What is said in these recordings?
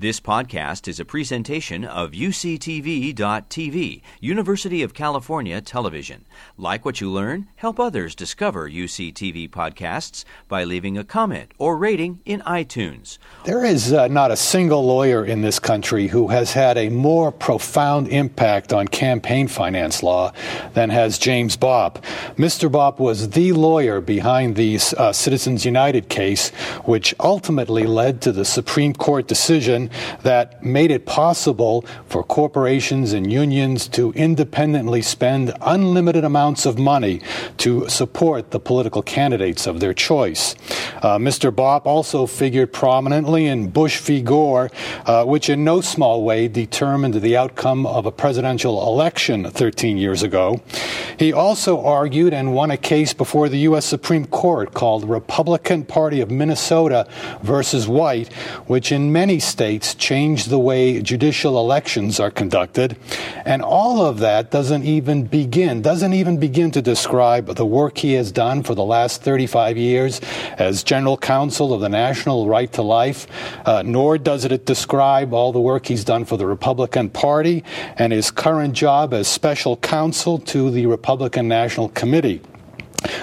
This podcast is a presentation of UCTV.tv, University of California Television. Like what you learn, help others discover UCTV podcasts by leaving a comment or rating in iTunes. There is uh, not a single lawyer in this country who has had a more profound impact on campaign finance law than has James Bopp. Mr. Bopp was the lawyer behind the uh, Citizens United case, which ultimately led to the Supreme Court decision that made it possible for corporations and unions to independently spend unlimited amounts of money to support the political candidates of their choice. Uh, Mr. Bopp also figured prominently in Bush v. Gore, uh, which in no small way determined the outcome of a presidential election 13 years ago. He also argued and won a case before the U.S. Supreme Court called Republican Party of Minnesota versus White, which in many states states change the way judicial elections are conducted. And all of that doesn't even begin, doesn't even begin to describe the work he has done for the last 35 years as general counsel of the National Right to Life, uh, nor does it describe all the work he's done for the Republican Party and his current job as special counsel to the Republican National Committee.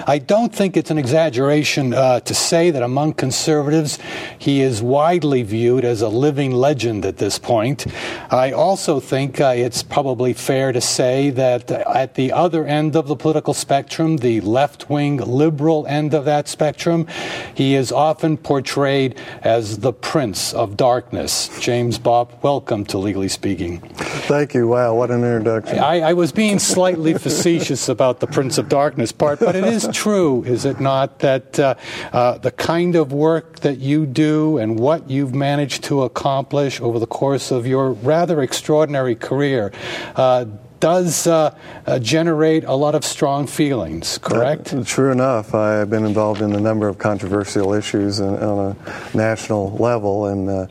I don't think it's an exaggeration uh, to say that among conservatives, he is widely viewed as a living legend at this point. I also think uh, it's probably fair to say that at the other end of the political spectrum, the left wing liberal end of that spectrum, he is often portrayed as the prince of darkness. James Bopp, welcome to Legally Speaking. Thank you. Wow, what an introduction. I, I was being slightly facetious about the prince of darkness part, but it is true, is it not, that uh, uh, the kind of work that you do and what you've managed to accomplish over the course of your rather extraordinary career uh, does uh, uh, generate a lot of strong feelings, correct? Uh, true enough. I've been involved in a number of controversial issues in, on a national level, and, uh,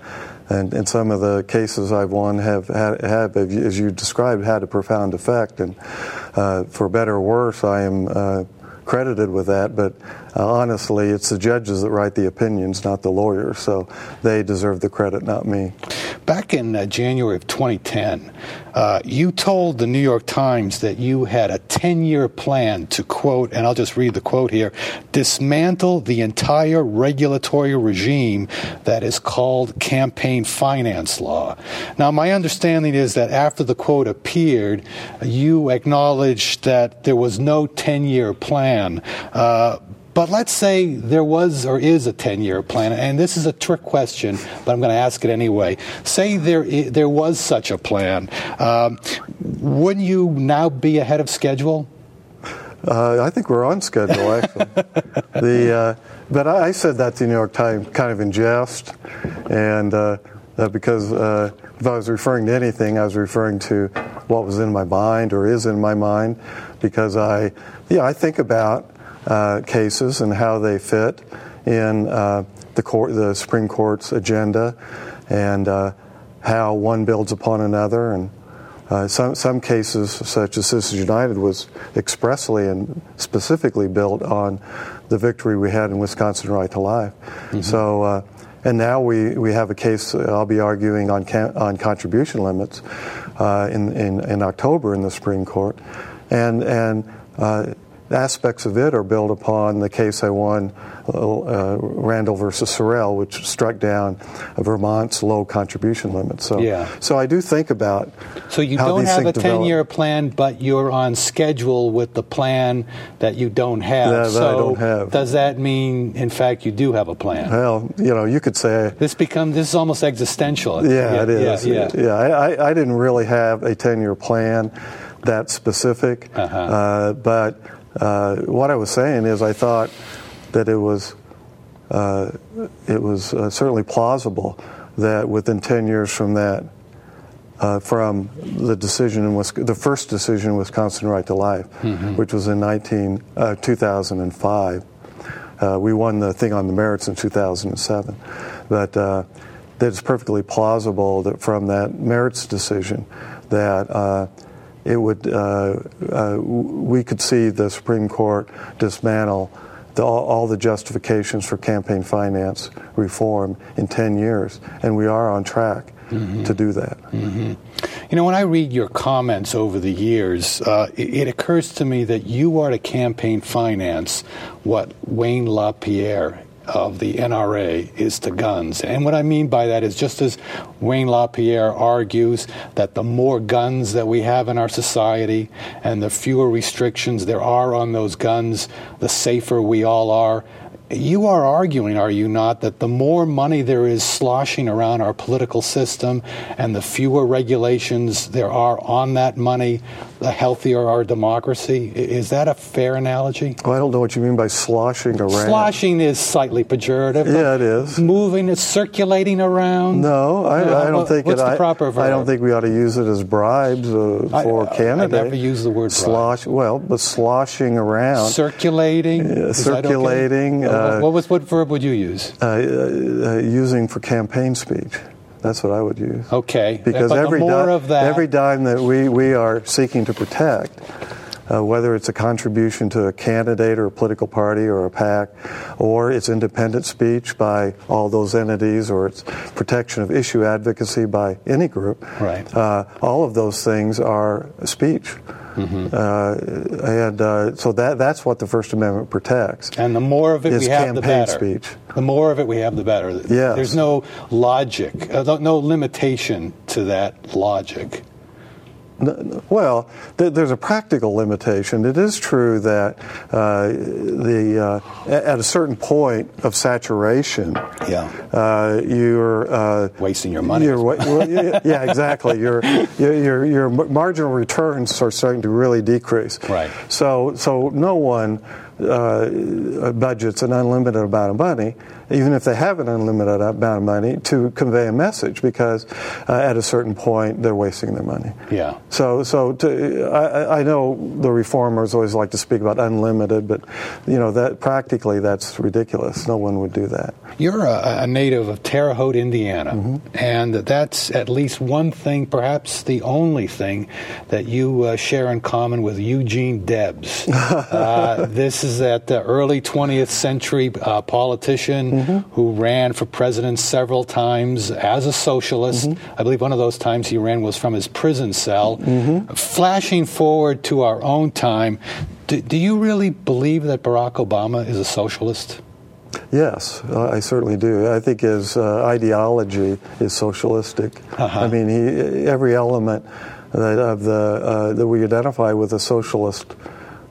and, and some of the cases I've won have, had, have, as you described, had a profound effect. And uh, for better or worse, I am uh, credited with that, but uh, honestly, it's the judges that write the opinions, not the lawyers. So they deserve the credit, not me. Back in uh, January of 2010, uh, you told the New York Times that you had a 10 year plan to quote, and I'll just read the quote here dismantle the entire regulatory regime that is called campaign finance law. Now, my understanding is that after the quote appeared, you acknowledged that there was no 10 year plan. Uh, but let's say there was or is a 10 year plan, and this is a trick question, but I'm going to ask it anyway. Say there, there was such a plan. Um, wouldn't you now be ahead of schedule? Uh, I think we're on schedule, actually. the, uh, but I, said that to the New York Times kind of in jest, and uh, because uh, if I was referring to anything, I was referring to what was in my mind or is in my mind, because I, yeah, I think about uh, cases and how they fit in uh, the court, the Supreme Court's agenda, and uh, how one builds upon another. And uh, some some cases, such as Citizens United, was expressly and specifically built on the victory we had in Wisconsin Right to Life. Mm-hmm. So. Uh, and now we, we have a case I'll be arguing on on contribution limits uh, in, in, in October in the Supreme Court, and and aspects of it are built upon the case I won, uh, uh, Randall versus Sorrell, which struck down Vermont's low contribution limit. So, yeah. so I do think about. So you don't have a ten-year plan, but you're on schedule with the plan that you don't have. Yeah, that so I don't have. Does that mean, in fact, you do have a plan? Well, you know, you could say this become this is almost existential. Yeah, yeah it is. Yeah, yeah. yeah I, I, didn't really have a ten-year plan that specific, uh-huh. uh, but uh, what I was saying is I thought that it was uh, it was uh, certainly plausible that within 10 years from that, uh, from the decision in the first decision in Wisconsin Right to Life, mm-hmm. which was in 19, uh, 2005. Uh, we won the thing on the merits in 2007, but that it's perfectly plausible that from that merits decision that it would uh, uh, we could see the Supreme Court dismantle the, all, all the justifications for campaign finance reform in 10 years, and we are on track to do that. You know, when I read your comments over the years, uh, it, it occurs to me that you are to campaign finance what Wayne LaPierre of the NRA is to guns. And what I mean by that is just as Wayne LaPierre argues that the more guns that we have in our society and the fewer restrictions there are on those guns, the safer we all are. You are arguing, are you not, that the more money there is sloshing around our political system and the fewer regulations there are on that money, the healthier our democracy? Is that a fair analogy? Well, I don't know what you mean by sloshing around. Sloshing is slightly pejorative. Yeah, it is. Moving, is circulating around. No, I, Uh, I don't think what's it. the I, proper I don't think we ought to use it as bribes uh, for I- I candidates. never use the word bribe. slosh. Well, but sloshing around, Circulating. Okay? circulating, Uh, uh, what was what verb would you use? uh, uh, using for campaign speech. That's what I would use. Okay, Because but every more di- of that, every dime that we, we are seeking to protect, uh, whether it's a contribution to a candidate or a political party or a PAC, or it's independent speech by all those entities, or it's protection of issue advocacy by any group, Right. uh, all of those things are speech. Mm-hmm. Uh, and uh, so that, that's what the First Amendment protects. and the more of it is we have, the campaign better. speech. The more of it we have, the better. Yes. There's no logic, uh, no limitation to that logic. Well, th- there's a practical limitation. It is true that uh, the uh, at a certain point of saturation, Yeah. uh, you're uh, Wasting your money. You're, well, yeah, yeah, exactly. Your, your your your marginal returns are starting to really decrease. Right. So so no one uh, budgets an unlimited amount of money, even if they have an unlimited amount of money, to convey a message because uh, at a certain point they're wasting their money. Yeah. So, so to, I, I know the reformers always like to speak about unlimited, but you know that practically that's ridiculous. No one would do that. You're a, a native of Terre Haute, Indiana, Mm-hmm. and that's at least one thing, perhaps the only thing, that you uh, share in common with Eugene Debs. uh, this is that uh, early 20th century uh, politician Mm-hmm. who ran for president several times as a socialist. Mm-hmm. I believe one of those times he ran was from his prison cell. Mm-hmm. Flashing forward to our own time, do, do you really believe that Barack Obama is a socialist? Yes, uh, I certainly do. I think his uh, ideology is socialistic. Uh-huh. I mean, he, every element that, of the uh, that we identify with a socialist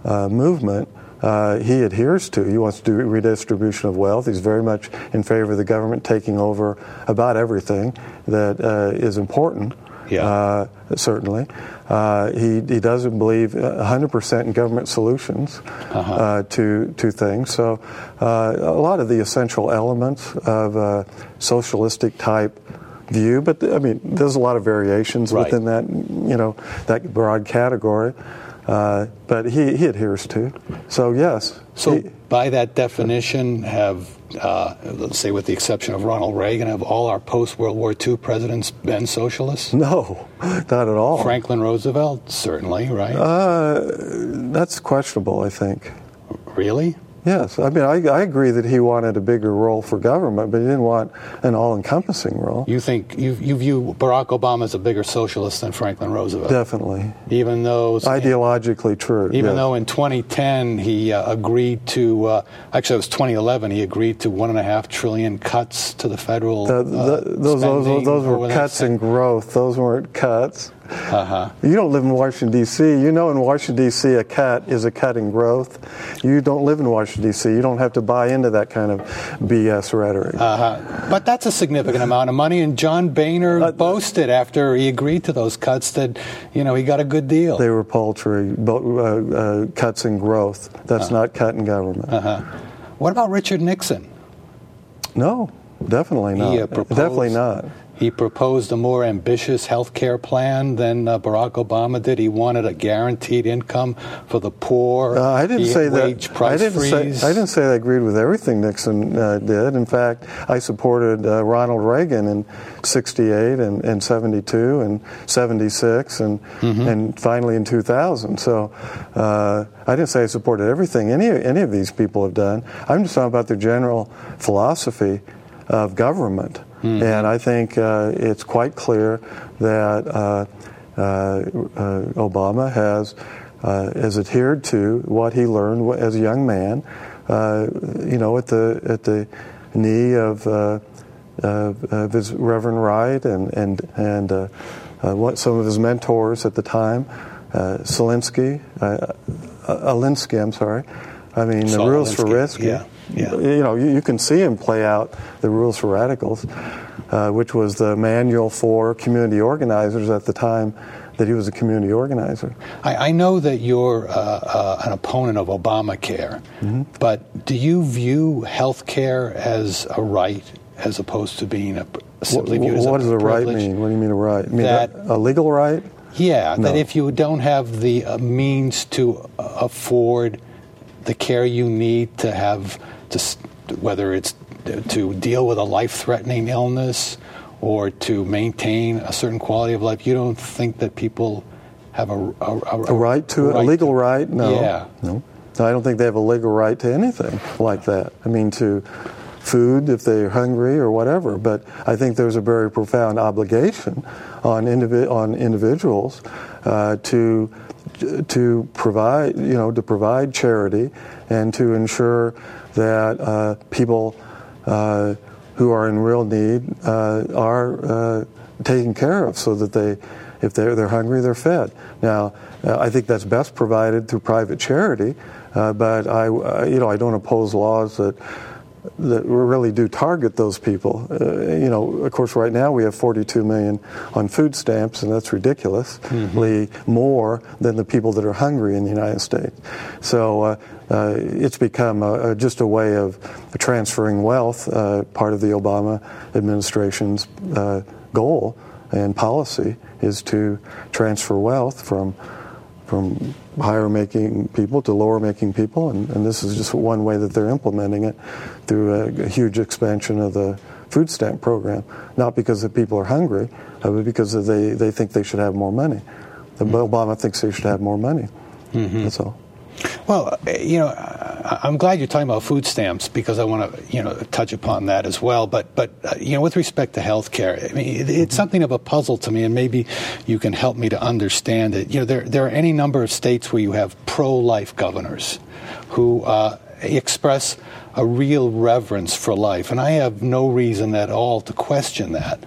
uh, movement. Uh, he adheres to. He wants to do redistribution of wealth. He's very much in favor of the government taking over about everything that uh, is important. Yeah. Uh, certainly. Uh, he, he doesn't believe 100% in government solutions uh to, to things. So, uh, a lot of the essential elements of a socialistic type view, but I mean, there's a lot of variations Right. within that, you know, that broad category. Uh, but he, he adheres to. So, yes. So, he- by that definition, have, uh, let's say with the exception of Ronald Reagan, have all our post World War II presidents been socialists? no, not at all. Franklin Roosevelt, certainly, right? Uh, that's questionable, I think. really? Yes, I mean, I, I agree that he wanted a bigger role for government, but he didn't want an all-encompassing role. You think you, you view Barack Obama as a bigger socialist than Franklin Roosevelt? Definitely, Even though ideologically true. Even yes. though in 2010 he uh, agreed to, uh, actually it was 2011, he agreed to one and a half trillion cuts to the federal. The- uh, the- those, those, those were cuts in growth. Those weren't cuts. Uh-huh. You don't live in Washington D.C. You know, in Washington D.C., a cut is a cut in growth. You don't live in Washington D.C. You don't have to buy into that kind of BS rhetoric. Uh-huh. But that's a significant amount of money, and John Boehner Uh, boasted after he agreed to those cuts that, you know, he got a good deal. they were paltry bo- uh, uh, cuts in growth. That's not cut in government. uh-huh. What about Richard Nixon? No, definitely not. He uh, proposed, definitely not. He proposed a more ambitious health care plan than uh, Barack Obama did. He wanted a guaranteed income for the poor. Uh, I didn't say wage that. Price I didn't freeze. say. I didn't say I agreed with everything Nixon uh, did. In fact, I supported uh, Ronald Reagan in '68 and, and '72 and '76 and Mm-hmm. and finally in 2000. So uh, I didn't say I supported everything any any of these people have done. I'm just talking about their general philosophy of government. Mm-hmm. And I think uh, it's quite clear that uh, uh, uh, Obama has uh, has adhered to what he learned as a young man. Uh, you know, at the at the knee of, uh, of, his Reverend Wright and and and uh, uh, what some of his mentors at the time, uh, Solinsky, uh, uh, Alinsky, I'm sorry. I mean, the Saul rules for risk. yeah, yeah. You know, you, you can see him play out the rules for radicals, uh, which was the manual for community organizers at the time that he was a community organizer. I, I know that you're uh, uh, an opponent of Obamacare, Mm-hmm. but do you view health care as a right as opposed to being a simply What, viewed as a what a does a right mean? What do you mean a right? Mean That- a, a legal right? Yeah, No. that if you don't have the uh, means to uh, afford the care you need to have, to, whether it's to deal with a life-threatening illness or to maintain a certain quality of life, you don't think that people have a, a, A right to it? A legal right? No. Yeah. No. I don't think they have a legal right to anything like that. I mean, to food if they're hungry or whatever. But I think there's a very profound obligation on, indivi- on individuals uh, to to provide, you know, to provide charity and to ensure that uh, people uh, who are in real need uh, are taken care of, so that they, if they're they're hungry, they're fed. Now, uh, I think that's best provided through private charity, uh, but I, uh, you know, I don't oppose laws that that really do target those people. Uh, you know, of course, right now we have 42 million on food stamps, and that's ridiculously more than the people that are hungry in the United States. So uh, uh, it's become a, a, just a way of transferring wealth, uh, part of the Obama administration's uh, goal and policy is to transfer wealth from from higher making people to lower making people, and, and, this is just one way that they're implementing it through a, a huge expansion of the food stamp program. Not because the people are hungry, uh, but because they, they think they should have more money. The mm-hmm. Obama thinks they should have more money. Mm-hmm. That's all. Well, you know, I'm glad you're talking about food stamps because I want to, you know, touch upon that as well. But, but uh, you know, with respect to health care, I mean, it, it's something of a puzzle to me, and maybe you can help me to understand it. You know, there there are any number of states where you have pro-life governors who uh, express a real reverence for life, and I have no reason at all to question that.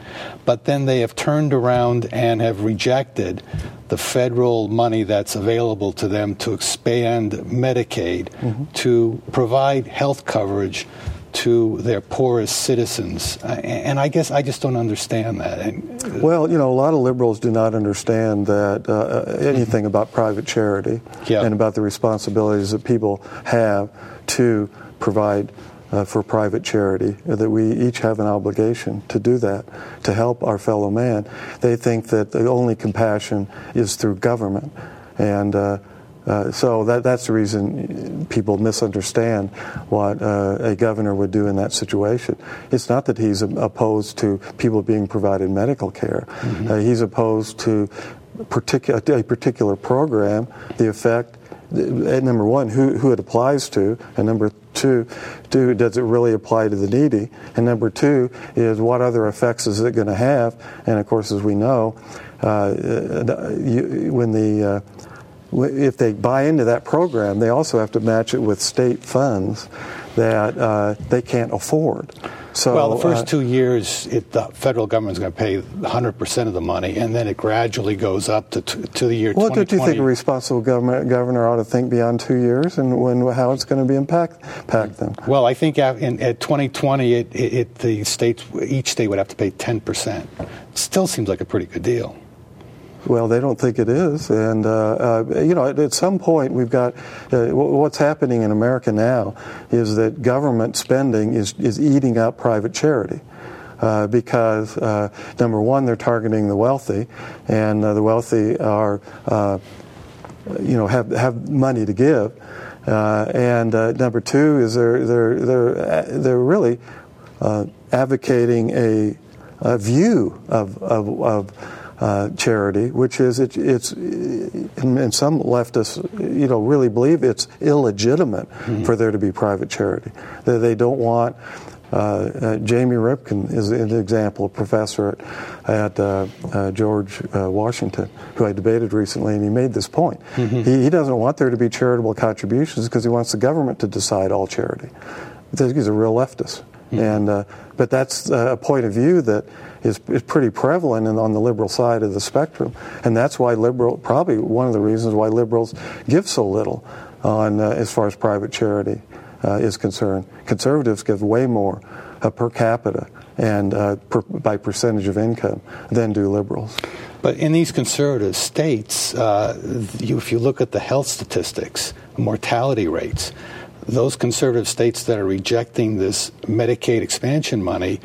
But then they have turned around and have rejected the federal money that's available to them to expand Medicaid mm-hmm. to provide health coverage to their poorest citizens. And I guess I just don't understand that. Well, you know, a lot of liberals do not understand that uh, anything about private charity yeah. and about the responsibilities that people have to provide uh, for private charity, that we each have an obligation to do that, to help our fellow man. They think that the only compassion is through government. And uh, uh, so that, that's the reason people misunderstand what uh, a governor would do in that situation. It's not that he's opposed to people being provided medical care. Mm-hmm. he's opposed to particu- a particular program, the effect number one, who, who it applies to, and number two, two, does it really apply to the needy? And number two is what other effects is it going to have? And of course, as we know, uh, you, when the uh, if they buy into that program, they also have to match it with state funds that uh, they can't afford. So, well, the first uh, two years, it, the federal government is going to pay 100% of the money, and then it gradually goes up to, to the year well, 2020. don't you think a responsible government, governor ought to think beyond two years and when how it's going to be impact, impact them? Well, I think in, at 2020, it, it, it, the states, each state would have to pay 10%. It still seems like a pretty good deal. Well, they don't think it is, and uh, uh, you know, at, at, some point, we've got uh, what's happening in America now is that government spending is is eating up private charity. uh, because uh, number one, they're targeting the wealthy, and uh, the wealthy are, you know, have have money to give, and number two is they're they're they're they're really advocating a, a, view of of, of uh, charity, which is it, it's and some leftists, you know, really believe it's illegitimate mm-hmm. for there to be private charity. They, they don't want. Uh, uh, Jamie Ripken is an example, a professor at, at uh, uh, George uh, Washington, who I debated recently, and he made this point. Mm-hmm. He, he, doesn't want there to be charitable contributions because he wants the government to decide all charity. He's a real leftist, mm-hmm. and but that's a point of view that is, is pretty prevalent in, on the liberal side of the spectrum, and that's why liberal probably one of the reasons why liberals give so little on uh, as far as private charity uh, is concerned. Conservatives give way more uh, per capita and uh, per, by percentage of income than do liberals. But in these conservative states, uh, you, if you look at the health statistics, mortality rates, those conservative states that are rejecting this Medicaid expansion money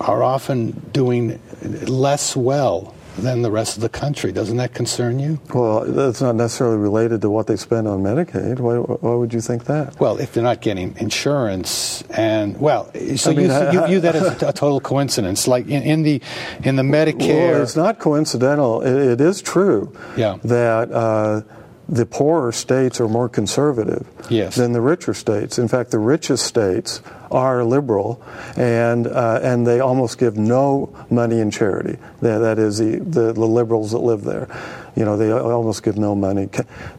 are often doing less well than the rest of the country. Doesn't that concern you? Well, that's not necessarily related to what they spend on Medicaid. Why, why would you think that? Well, if they're not getting insurance, and well, so I mean, you, you, view that as a, total coincidence. Like in, in, the in the Medicare, well, it's not coincidental. it, it is true yeah. that. Uh, the poorer states are more conservative yes. than the richer states. In fact, the richest states are liberal, and uh, and they almost give no money in charity. That, that is the, the, the liberals that live there. You know, they almost give no money.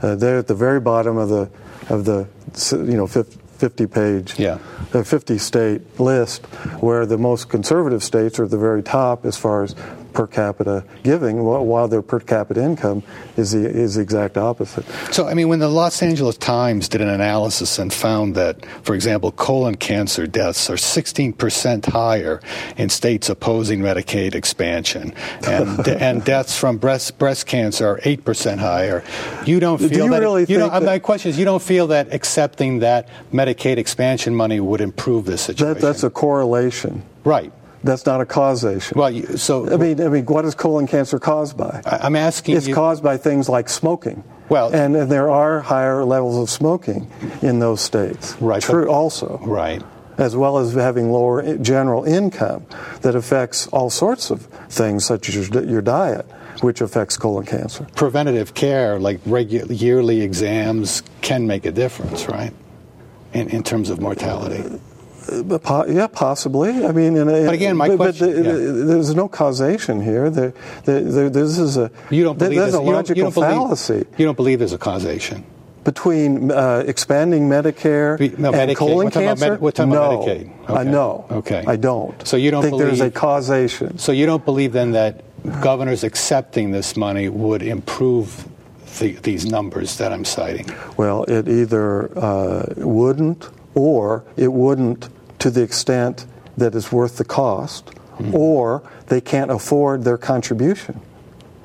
Uh, they're at the very bottom of the of the you know 50 page, yeah. Uh, 50 state list, where the most conservative states are at the very top as far as per capita giving, while their per capita income is the, is the exact opposite. So, I mean, when the Los Angeles Times did an analysis and found that, for example, colon cancer deaths are 16% higher in states opposing Medicaid expansion, and, and deaths from breast, breast cancer are 8% higher, you don't feel Do you that. Really you that, my question is, you don't feel that accepting that Medicaid expansion money would improve this situation? That, that's a correlation. Right. That's not a causation. Well, so I mean, I mean, what is colon cancer caused by? I'm asking. It's you, caused by things like smoking. Well, and, and, there are higher levels of smoking in those states. Right. True. Also. Right. As well as having lower general income that affects all sorts of things, such as your, your diet which affects colon cancer. Preventative care, like regular yearly exams, can make a difference, right? In, in terms of mortality. Uh, yeah, possibly. I mean, in a, but again, my but, question. But the, yeah. there's no causation here. The, the, this is a you don't believe there's a logical you don't, you don't fallacy. Believe, you don't believe there's a causation between uh, expanding Medicare no, and Medicaid. colon we're cancer? Med- we're talking no, about Medicaid. Okay. I know. Okay, I don't. So you don't think believe, there's a causation. So you don't believe then that governors accepting this money would improve the, these numbers that I'm citing? Well, it either uh, wouldn't or it wouldn't to the extent that it's worth the cost, mm-hmm. or they can't afford their contribution.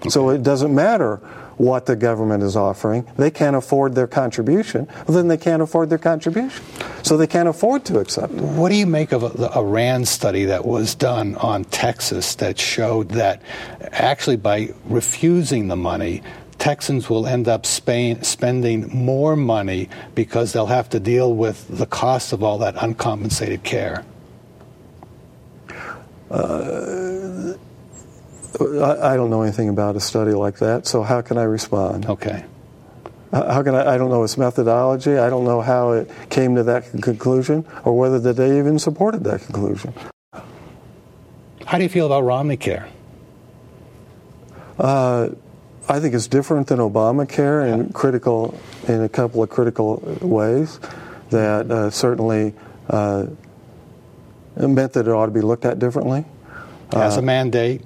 Okay. So it doesn't matter what the government is offering. They can't afford their contribution. Well, then they can't afford their contribution. So they can't afford to accept it. What do you make of a, a RAND study that was done on Texas that showed that actually by refusing the money, Texans will end up Spain, spending more money because they'll have to deal with the cost of all that uncompensated care. Uh, I, I, don't know anything about a study like that, so how can I respond? Okay. How can I? I don't know its methodology. I don't know how it came to that conclusion, or whether they even supported that conclusion. How do you feel about Romney Care? Uh, I think it's different than Obamacare in critical, in a couple of critical ways that uh, certainly uh, meant that it ought to be looked at differently. It has a uh, mandate,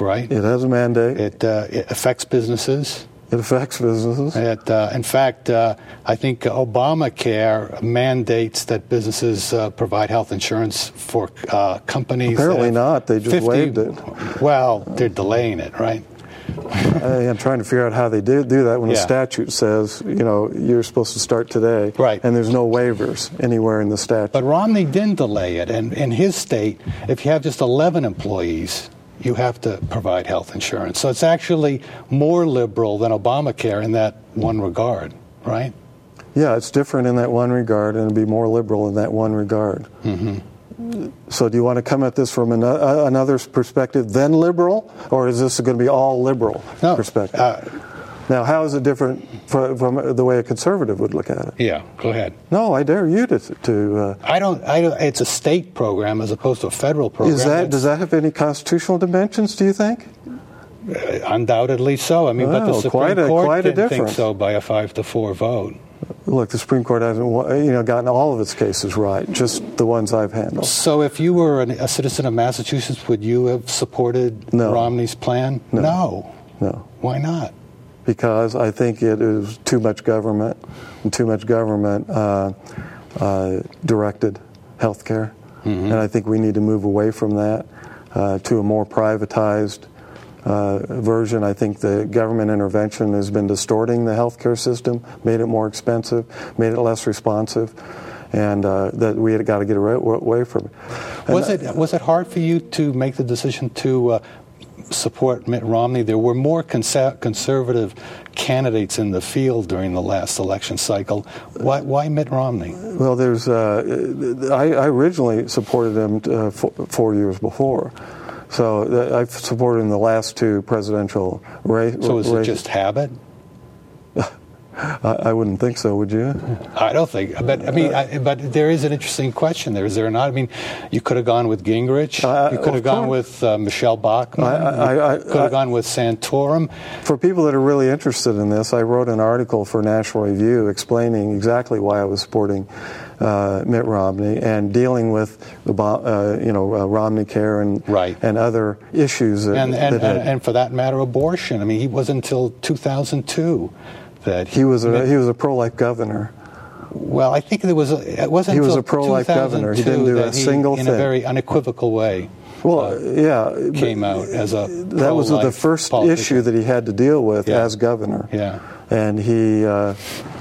right? It has a mandate. It, uh, it affects businesses. It affects businesses. It, uh, in fact, uh, I think Obamacare mandates that businesses uh, provide health insurance for uh, companies. Apparently not. They just 50, waived it. Well, they're delaying it, right? I, am trying to figure out how they do, do that when Yeah. the statute says, you know, you're supposed to start today. Right. And there's no waivers anywhere in the statute. But Romney didn't delay it. And in his state, if you have just 11 employees, you have to provide health insurance. So it's actually more liberal than Obamacare in that one regard, right? Yeah, it's different in that one regard, and it'd be more liberal in that one regard. Mm-hmm. So, do you want to come at this from an, uh, another perspective than liberal, or is this going to be all liberal No, perspective? uh, now, how is it different from, from the way a conservative would look at it? Yeah, go ahead. No, I dare you to. to uh, I don't, I don't, it's a state program as opposed to a federal program. is that It's- does that have any constitutional dimensions? Do you think? Undoubtedly so. I mean, but the Supreme quite a- Court quite a didn't think so by a five to four vote. Look, the Supreme Court hasn't you know gotten all of its cases right, just the ones I've handled. So, if you were an, a citizen of Massachusetts, would you have supported No. Romney's plan? No. No. Why not? because I think it is too much government and too much government uh, uh, directed health care. And I think we need to move away from that uh, to a more privatized uh, version. I think the government intervention has been distorting the healthcare system, made it more expensive, made it less responsive, and uh, that we had got to get away, away from it. And Was it was it hard for you to make the decision to uh, support Mitt Romney? There were more consa- conservative candidates in the field during the last election cycle. Why, why Mitt Romney? Well, there's. Uh, I, I originally supported him uh, four years before, so I've supported in the last two presidential ra- So is it races. just habit? I, I wouldn't think so. Would you? I don't think, but I mean, I, but there is an interesting question there, is there not? I mean, you could have gone with Gingrich, Uh, you could have gone course. with uh, Michele Bachmann, I- I- I- you could have gone with Santorum. For people that are really interested in this, I wrote an article for National Review explaining exactly why I was supporting uh, Mitt Romney and dealing with the uh, you know uh, Romney Care and Right. and other issues that, And, and, that and, and for that matter, abortion. I mean, he wasn't until 2002 that he was a he was a pro-life governor. Well, I think there was a, it wasn't He was a pro-life governor. He didn't 2002 do a he, single in thing. a very unequivocal way, Well, yeah, came out as a That was the first politician. issue that he had to deal with Yeah. as governor. Yeah. And he uh,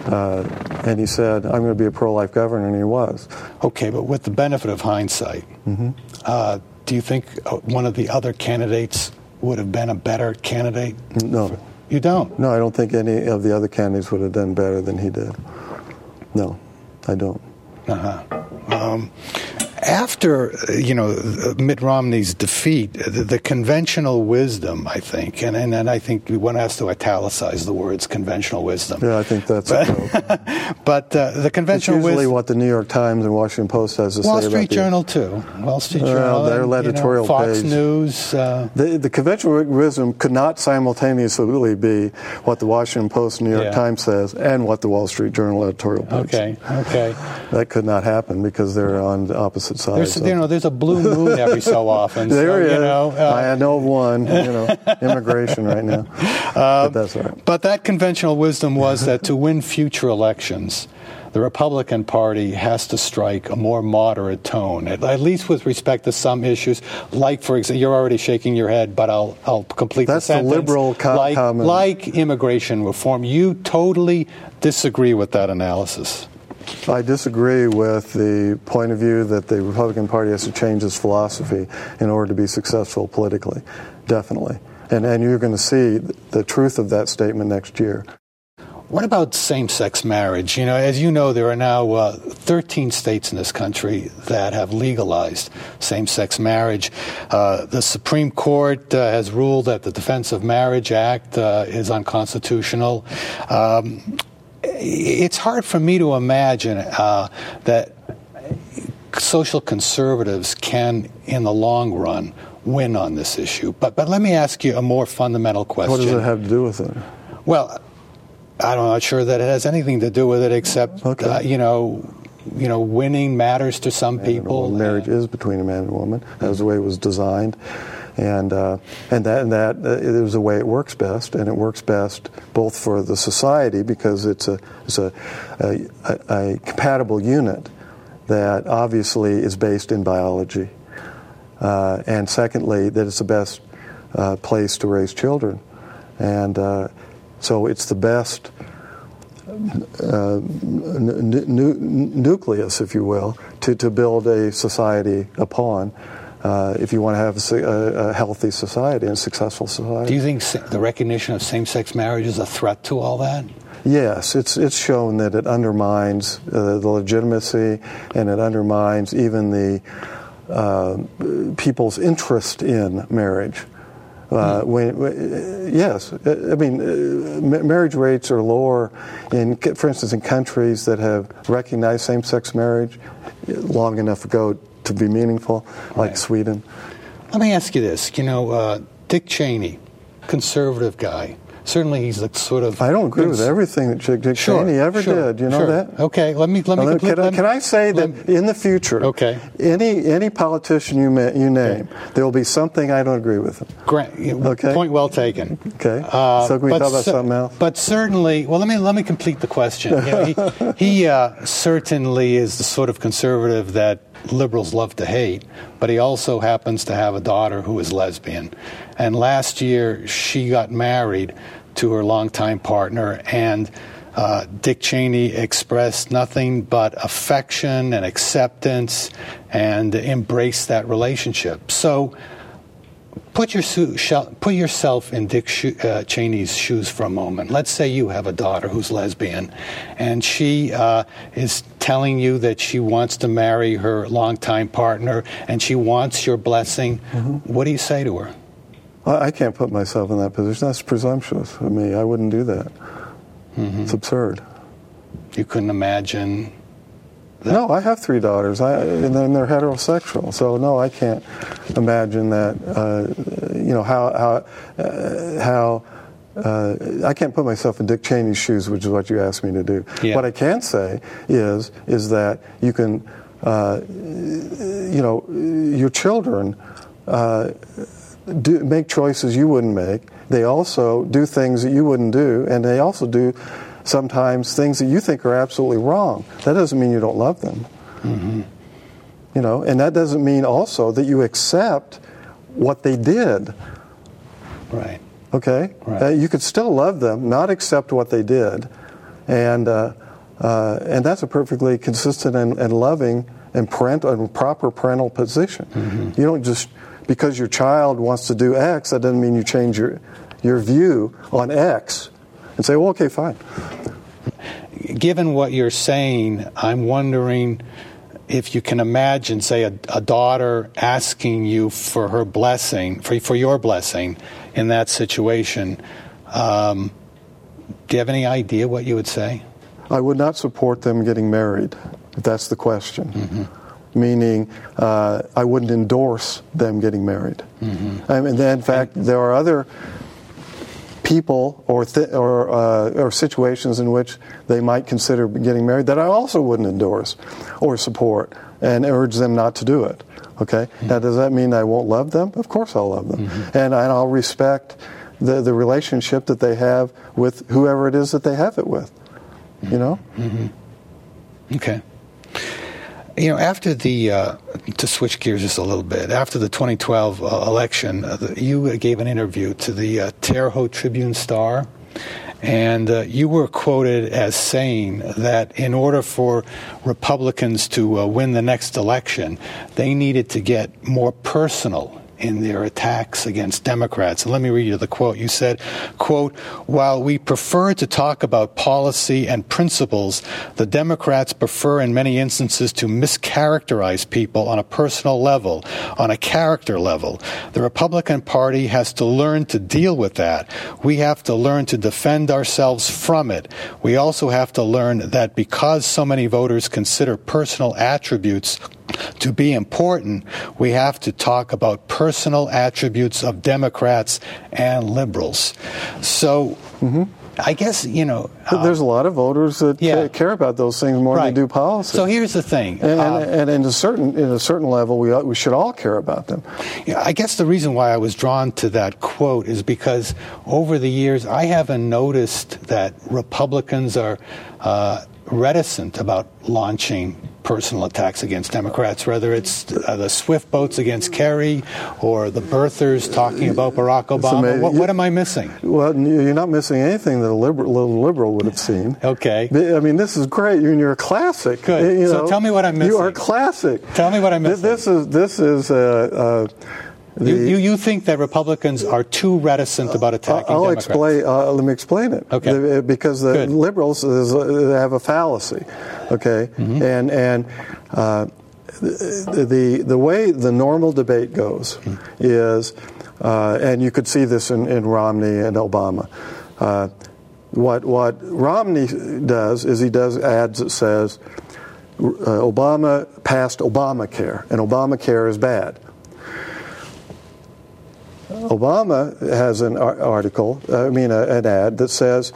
uh, and he said, "I'm going to be a pro-life governor," and he was. Okay, but with the benefit of hindsight, Mm-hmm. uh, do you think uh, one of the other candidates would have been a better candidate? No, You don't. no, I don't think any of the other candidates would have done better than he did. No, I don't. After you know Mitt Romney's defeat, the, the conventional wisdom, I think, and, and and I think one has to italicize the words conventional wisdom. Yeah, I think that's appropriate. But uh, the It's conventional usually wisdom. what the New York Times and Washington Post has to Wall say Street about the- Journal too. Wall Street Well, Journal. their and, you know, Fox page. News. Uh, The, the conventional wisdom could not simultaneously be what the Washington Post New York Yeah. Times says and what the Wall Street Journal editorial page. okay, okay. That could not happen because they're on the opposite There's of- you know there's a blue moon every so often. there so, he you know, uh, I know of one. You know, immigration right now. but that's all right. But that conventional wisdom was that to win future elections, the Republican Party has to strike a more moderate tone, at, at least with respect to some issues. Like, for example, you're already shaking your head, but I'll, I'll complete That's the the sentence. liberal co- like, comment. like immigration reform. You totally disagree with that analysis. I disagree with the point of view that the Republican Party has to change its philosophy in order to be successful politically. Definitely. And, and you're going to see the truth of that statement next year. What about same sex marriage? You know, as you know, there are now uh, 13 states in this country that have legalized same sex marriage. Uh, the Supreme Court uh, has ruled that the Defense of Marriage Act uh, is unconstitutional. Um, it's hard for me to imagine uh, that social conservatives can, in the long run, win on this issue. But, but let me ask you a more fundamental question. What does it have to do with it? Well, I'm not sure that it has anything to do with it, except Okay. uh, you know, you know, winning matters to some people. Well, marriage is between a man and a woman. That was the way it was designed, and uh, and that and that uh, is the way it works best, and it works best both for the society because it's a it's a a, a, a compatible unit that obviously is based in biology, uh, and secondly that it's the best uh, place to raise children. And uh, so it's the best uh, n- n- nucleus, if you will, to, to build a society upon. Uh, if you want to have a, a, healthy society and a successful society. Do you think the recognition of same-sex marriage is a threat to all that? Yes, it's it's shown that it undermines uh, the legitimacy and it undermines even the uh, people's interest in marriage. Uh, hmm. when, when, yes, I mean, uh, marriage rates are lower in, for instance, in countries that have recognized same-sex marriage long enough ago to be meaningful, like right. Sweden. Let me ask you this: You know, uh, Dick Cheney, conservative guy, certainly he's the sort of. I don't agree with everything that Dick sure, Cheney ever sure, did. You know sure. that? Okay, let me let me. Well, can, I, can, I, say that in the future, okay, any any politician you ma- you name, okay. there will be something I don't agree with. Grant, okay. Point well taken. Okay. Uh, so can we talk about something else? But certainly, well, let me let me complete the question. You know, he he uh, certainly is the sort of conservative that liberals love to hate, but he also happens to have a daughter who is lesbian. And last year, she got married to her longtime partner, and uh, Dick Cheney expressed nothing but affection and acceptance and embraced that relationship. So put, your put yourself in Dick uh, Cheney's shoes for a moment. Let's say you have a daughter who's lesbian, and she uh, is telling you that she wants to marry her longtime partner and she wants your blessing. Mm-hmm. What do you say to her? I can't put myself in that position. That's presumptuous of me. I wouldn't do that. Mm-hmm. It's absurd. You couldn't imagine. That? No, I have three daughters, I, and then they're heterosexual. So no, I can't imagine that. Uh, you know how how uh, how. Uh, I can't put myself in Dick Cheney's shoes, which is what you asked me to do. Yeah. What I can say is is that you can, uh, you know, your children uh, do, make choices you wouldn't make. They also do things that you wouldn't do, and they also do sometimes things that you think are absolutely wrong. That doesn't mean you don't love them. Mm-hmm. You know, and that doesn't mean also that you accept what they did. Right. Okay. Right. Uh, you could still love them, not accept what they did, and uh, uh, and that's a perfectly consistent and, and loving and parent and proper parental position. Mm-hmm. You don't just because your child wants to do X, that doesn't mean you change your, your view on X and say, well, okay, fine. Given what you're saying, I'm wondering if you can imagine, say, a, a daughter asking you for her blessing, for, for your blessing in that situation. Um, do you have any idea what you would say? I would not support them getting married, if that's the question. Mm-hmm meaning uh, I wouldn't endorse them getting married. Mm-hmm. I mean, in fact, there are other people or th- or, uh, or situations in which they might consider getting married that I also wouldn't endorse or support and urge them not to do it. Okay. Mm-hmm. Now, does that mean I won't love them? Of course, I'll love them, mm-hmm. and, and I'll respect the the relationship that they have with whoever it is that they have it with. You know. Mm-hmm. Okay. You know, after the uh, to switch gears just a little bit, after the 2012 uh, election, uh, the, you gave an interview to the uh, Terre Haute Tribune Star, and uh, you were quoted as saying that in order for Republicans to uh, win the next election, they needed to get more personal in their attacks against Democrats. And let me read you the quote. You said, quote, while we prefer to talk about policy and principles, the Democrats prefer in many instances to mischaracterize people on a personal level, on a character level. The Republican Party has to learn to deal with that. We have to learn to defend ourselves from it. We also have to learn that because so many voters consider personal attributes to be important, we have to talk about personal attributes of Democrats and liberals. So, mm-hmm. I guess you know. Um, there's a lot of voters that yeah. care about those things more right. than do policy. So here's the thing, and, um, and, and, in a certain in a certain level, we we should all care about them. Yeah, I guess the reason why I was drawn to that quote is because over the years I haven't noticed that Republicans are uh, reticent about launching personal attacks against Democrats, whether it's uh, the Swift boats against Kerry or the birthers talking about Barack Obama. What, what, am I missing? Well, you're not missing anything that a liberal, little liberal would have seen. okay. I mean, this is great. You're, you're a classic. Good. You so tell me what I'm missing. You are classic. Tell me what I'm missing. This is this is. Uh, uh, the, you, you, think that Republicans are too reticent about attacking I'll Democrats? explain. Uh, let me explain it. Okay. The, because the Good. liberals is, uh, have a fallacy. Okay. Mm-hmm. And and uh, the, the the way the normal debate goes Mm-hmm. is, uh, and you could see this in, in Romney and Obama. Uh, what what Romney does is he does ads that says uh, Obama passed Obamacare and Obamacare is bad. Obama has an article, uh, I mean, an ad that says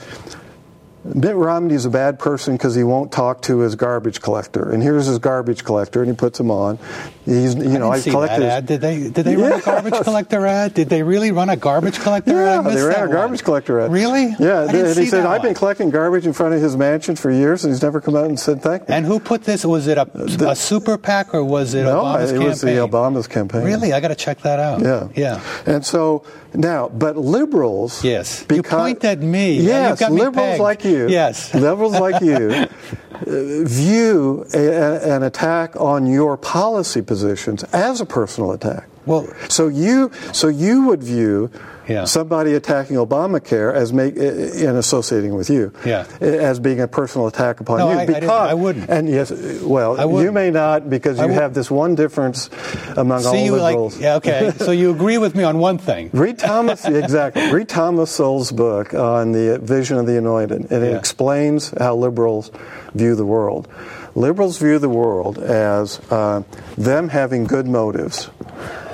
Mitt Romney's a bad person because he won't talk to his garbage collector. And here's his garbage collector, and he puts him on. He's, you know, I I've see collected. Did they did they run a garbage collector ad? Did they really run a garbage collector ad? Yeah, missed they ran a garbage one. collector ad. Really? Yeah, I didn't and see he said, that I've been collecting garbage in front of his mansion for years, and he's never come out and said thank me. And who put this? Was it a, a super PAC or was it no, Obama's it campaign? was the Obama's campaign. Really? I got to check that out. Yeah. Yeah. And so now, but liberals. Yes. You point at me. Yes, you've got me liberals like you. Yes. Liberals like you uh, view a, a- an attack on your policy positions as a personal attack. Well- so you so you would view Yeah. somebody attacking Obamacare as make eh, eh, in associating with you Yeah. Eh, as being a personal attack upon No, you I- I I wouldn't. and yes well you may not because you have this one difference among all See, you liberals like yeah, okay. so you agree with me on one thing. Read Thomas, exactly. Read Thomas Sowell's book on the vision of the anointed, and it Yeah. explains how liberals view the world. Liberals view the world as uh, them having good motives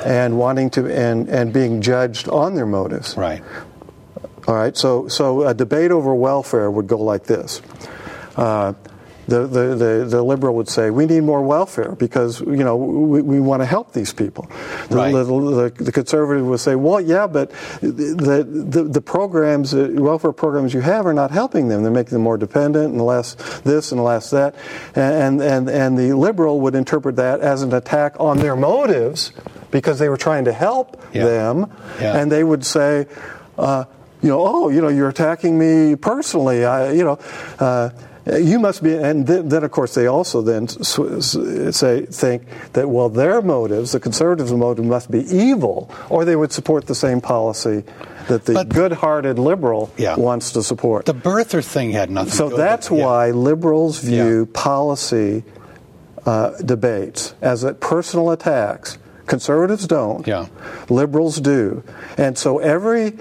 and wanting to and, and being judged on their motives. Right. All right, so so a debate over welfare would go like this. Uh, the, the, the, the liberal would say, we need more welfare because, you know, we, we want to help these people. The, Right. the, the, conservative would say, well, yeah, but the, the, the programs, uh, welfare programs you have are not helping them. They're making them more dependent and less this and less that. And, and, and the liberal would interpret that as an attack on their motives because they were trying to help Yeah. them. Yeah. And they would say, uh, you know, oh, you know, you're attacking me personally. I, you know, uh, you must be, and then, then of course they also then say think that well their motives, the conservatives' motive, must be evil, or they would support the same policy that the But- good-hearted liberal Yeah. wants to support. The birther thing had nothing. So to do that's with it. Yeah. why liberals view Yeah. policy uh, debates as personal attacks. Conservatives don't. Yeah. Liberals do. And so every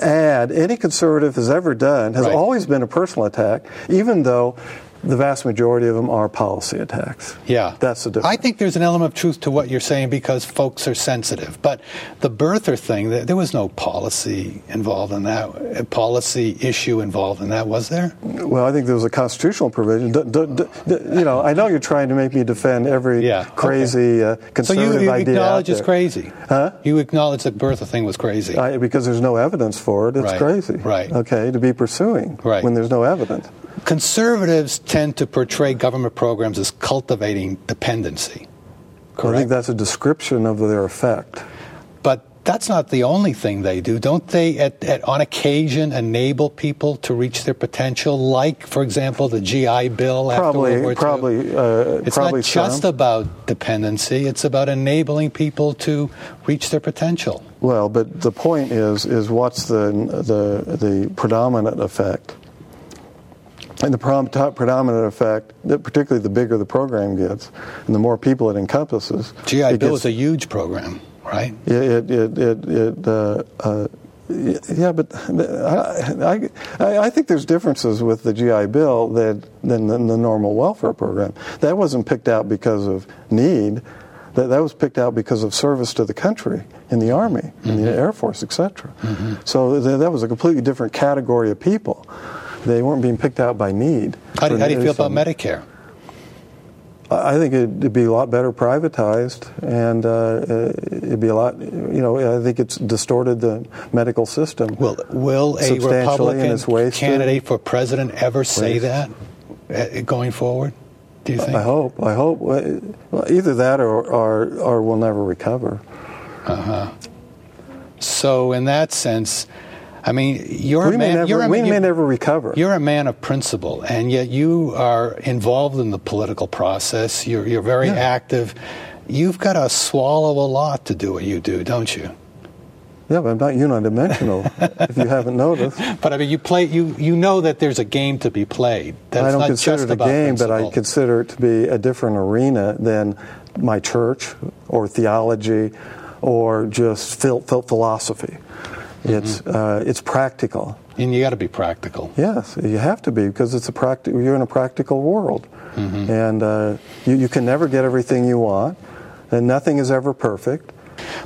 ad any conservative has ever done has Right. always been a personal attack, even though the vast majority of them are policy attacks. Yeah. That's the difference. I think there's an element of truth to what you're saying because folks are sensitive. But the birther thing, there was no policy involved in that, a policy issue involved in that, was there? Well, I think there was a constitutional provision. D- d- d- you know, I know you're trying to make me defend every Yeah, crazy uh, So conservative you, you idea. acknowledge it's crazy? Huh? You acknowledge that birther thing was crazy? I, because there's no evidence for it, it's Right, crazy. right. Okay, to be pursuing Right. when there's no evidence. Conservatives tend to portray government programs as cultivating dependency. I think that's a description of their effect. But that's not the only thing they do. Don't they, at, at, on occasion, enable people to reach their potential? Like, for example, the GI Bill after World Probably, War II? probably, uh, It's probably not just some. about dependency. It's about enabling people to reach their potential. Well, but the point is, is what's the the the predominant effect? And the predominant effect, that particularly the bigger the program gets, and the more people it encompasses, GI it Bill gets- is a huge program, right? It, it, it, it uh, uh, yeah, but I, I, I think there's differences with the GI Bill that, than, than the normal welfare program. That wasn't picked out because of need. That, that was picked out because of service to the country in the Army, in the Air Force, etc. So th- that was a completely different category of people. They weren't being picked out by need. How do, how do you feel about some- Medicare? I think it'd be a lot better privatized, and uh, it'd be a lot. You know, I think it's distorted the medical system. Will, will a Republican candidate for president ever say Waste. that uh, going forward? Do you think? I hope. I hope. Well, either that or, or, or we'll never recover. Uh huh. So, in that sense, I mean, you're We a man. never, you're a, we may never recover. You're a man of principle, and yet you are involved in the political process. You're, you're very Yeah. active. You've got to swallow a lot to do what you do, don't you? Yeah, but I'm not unidimensional, if you haven't noticed. But I mean, you play. You you know that there's a game to be played. That's I don't not consider just it a game, but I consider it to be a different arena than my church or theology or just phil- phil- philosophy. It's Mm-hmm. uh, it's practical. And you got to be practical. Yes, you have to be because it's a practi- You're in a practical world, Mm-hmm. and uh, you, you can never get everything you want, and nothing is ever perfect.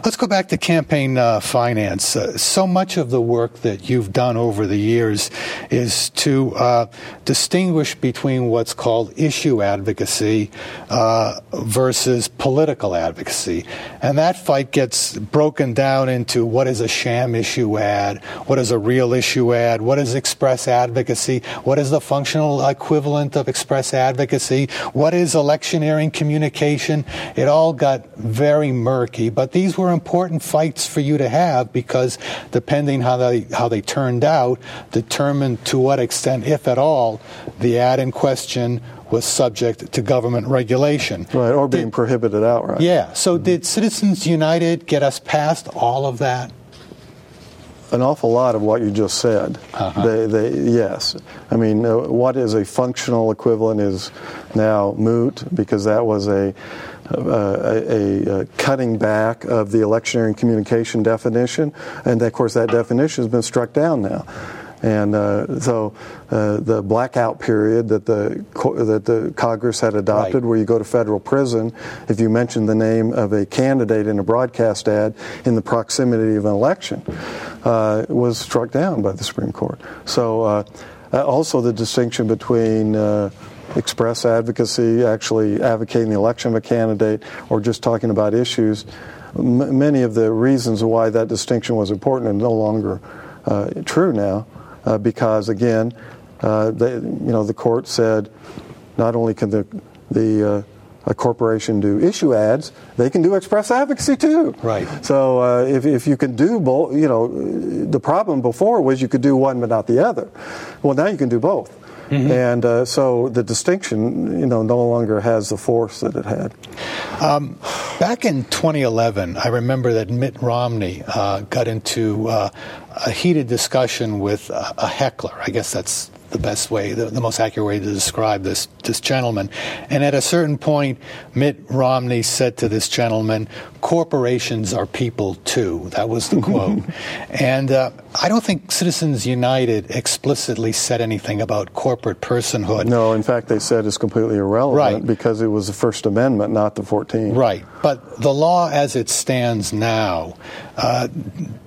Let's go back to campaign uh, finance. Uh, so much of the work that you've done over the years is to uh, distinguish between what's called issue advocacy uh, versus political advocacy. And that fight gets broken down into what is a sham issue ad, what is a real issue ad, what is express advocacy, what is the functional equivalent of express advocacy, what is electioneering communication. It all got very murky, but these were important fights for you to have because depending how they how they turned out determined to what extent if at all the ad in question was subject to government regulation. Right, or being prohibited outright. Yeah. So did Citizens United get us past all of that? an awful lot of what you just said. Uh-huh. They, they, yes. I mean, uh, what is a functional equivalent is now moot because that was a, a, a cutting back of the electioneering communication definition, and of course that definition has been struck down now. And uh, so uh, the blackout period that the that the Congress had adopted, Right. where you go to federal prison if you mention the name of a candidate in a broadcast ad in the proximity of an election, uh, was struck down by the Supreme Court. So uh, uh, also the distinction between uh, express advocacy, actually advocating the election of a candidate, or just talking about issues. M- many of the reasons why that distinction was important are no longer uh, true now, uh, because again, uh, they, you know, the court said not only can the the uh, a corporation do issue ads, they can do express advocacy too. Right. So uh, if, if you can do both, you know, the problem before was you could do one but not the other. Well, now you can do both. Mm-hmm. And uh, so the distinction, you know, no longer has the force that it had. Back in 2011, I remember that Mitt Romney uh, got into uh, a heated discussion with a, a heckler. I guess that's the best way, the, the most accurate way to describe this this gentleman. And at a certain point, Mitt Romney said to this gentleman, "Corporations are people too." That was the quote. and uh, I don't think Citizens United explicitly said anything about corporate personhood. No, in fact, they said it's completely irrelevant Right. because it was the First Amendment, not the 14th. Right, but the law as it stands now, uh,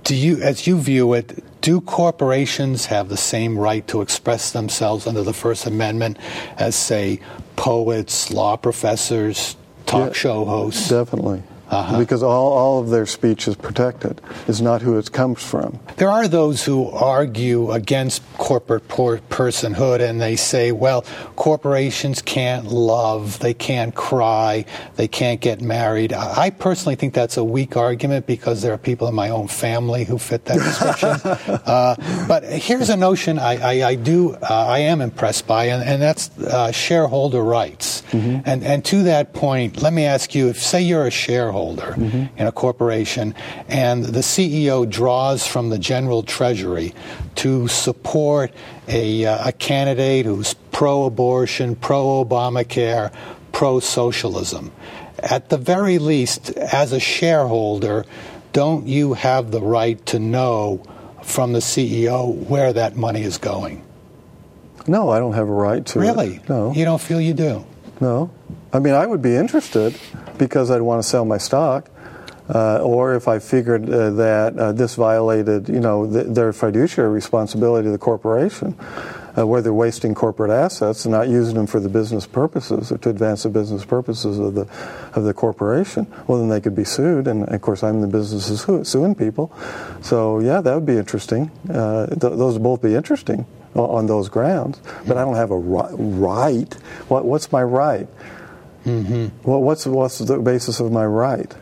do you, as you view it, do corporations have the same right to express themselves under the First Amendment as, say, poets, law professors, talk Yeah, show hosts? Definitely. Uh-huh. Because all, all of their speech is protected. It's not who it comes from. There are those who argue against corporate por- personhood and they say, well, corporations can't love, they can't cry, they can't get married. I personally think that's a weak argument because there are people in my own family who fit that description. uh, but here's a notion I, I, I do, uh, I am impressed by, and, and that's uh, shareholder rights. And, and to that point, let me ask you, if say you're a shareholder in a corporation and the CEO draws from the general treasury to support a, uh, a candidate who's pro-abortion, pro-Obamacare, pro-socialism, at the very least, as a shareholder, don't you have the right to know from the CEO where that money is going? No, I don't have a right to. it. Really? No. You don't feel you do? No. I mean, I would be interested because I'd want to sell my stock. uh, or if I figured uh, that uh, this violated, you know, th- their fiduciary responsibility to the corporation, uh, where they're wasting corporate assets and not using them for the business purposes or to advance the business purposes of the of the corporation, well, then they could be sued. And of course, I'm in the business of su- suing people. So yeah, that would be interesting. Uh, th- those would both be interesting on, on those grounds. But I don't have a ri- right. What, what's my right? Mm-hmm. Well, what's what's the basis of my right?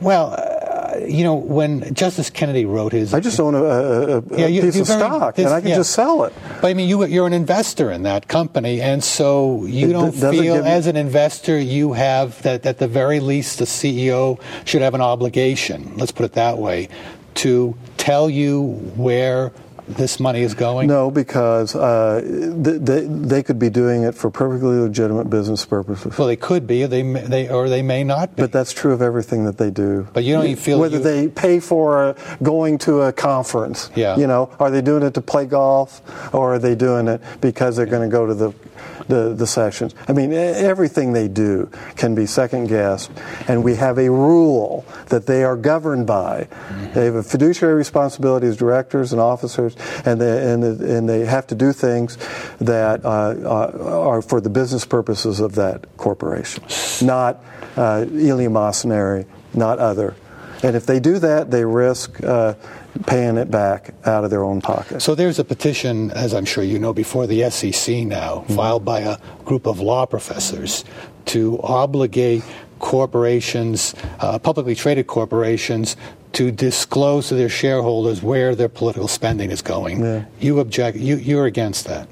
Well, uh, you know, when Justice Kennedy wrote his, I just own a, a, a Yeah, you- piece of stock, this- and I can yeah. just sell it. But I mean, you, you're an investor in that company, and so you It don't d- feel, as an investor, you have that at the very least, the CEO should have an obligation. Let's put it that way, to tell you where this money is going. No, because uh, th- they, they could be doing it for perfectly legitimate business purposes. Well, they could be, or they may, they or they may not be. But that's true of everything that they do. But you don't even feel whether you- they pay for uh, going to a conference. Yeah. You know, are they doing it to play golf, or are they doing it because they're going to go to the, the the sessions? I mean, everything they do can be second guessed, and we have a rule that they are governed by. They have a fiduciary responsibility as directors and officers, and they and, and they have to do things that uh, uh, are for the business purposes of that corporation, not uh, eleemosynary, not other. And if they do that, they risk uh, paying it back out of their own pocket. So there's a petition, as I'm sure you know, before the SEC now, Mm-hmm. filed by a group of law professors to obligate corporations, uh, publicly traded corporations, to disclose to their shareholders where their political spending is going. Yeah. You object. You, you're against that.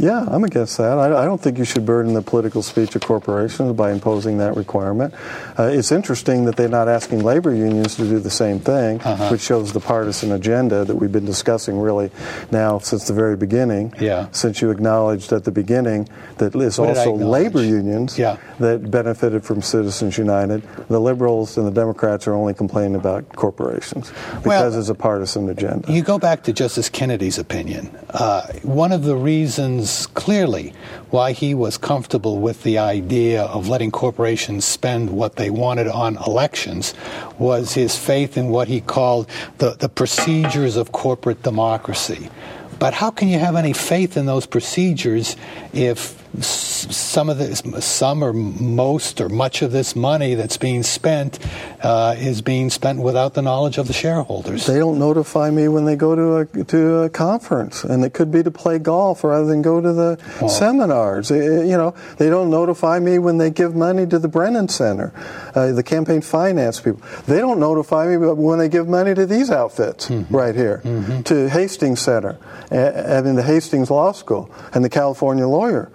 Yeah, I'm against that. I, I don't think you should burden the political speech of corporations by imposing that requirement. Uh, it's interesting that they're not asking labor unions to do the same thing, Uh-huh. which shows the partisan agenda that we've been discussing really now since the very beginning. Yeah. Since you acknowledged at the beginning that it's What also labor unions Yeah. that benefited from Citizens United. The liberals and the Democrats are only complaining about corporations because it's a partisan agenda. You go back to Justice Kennedy's opinion. Uh, one of the reasons, clearly, why he was comfortable with the idea of letting corporations spend what they wanted on elections was his faith in what he called the, the procedures of corporate democracy. But how can you have any faith in those procedures if some of this, some or most or much of this money that's being spent uh, is being spent without the knowledge of the shareholders? They don't notify me when they go to a to a conference, and it could be to play golf rather than go to the seminars. Eh, You know, they don't notify me when they give money to the Brennan Center, uh, the campaign finance people. They don't notify me when they give money to these outfits right here, to Hastings Center, I mean the Hastings Law School, and the California Lawyer.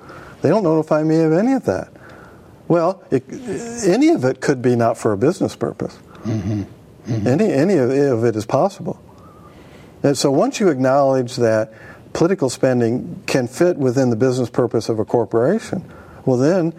They don't notify me of any of that. Well, it, any of it could be not for a business purpose. Mm-hmm. Any, any of of it is possible. And so once you acknowledge that political spending can fit within the business purpose of a corporation, well then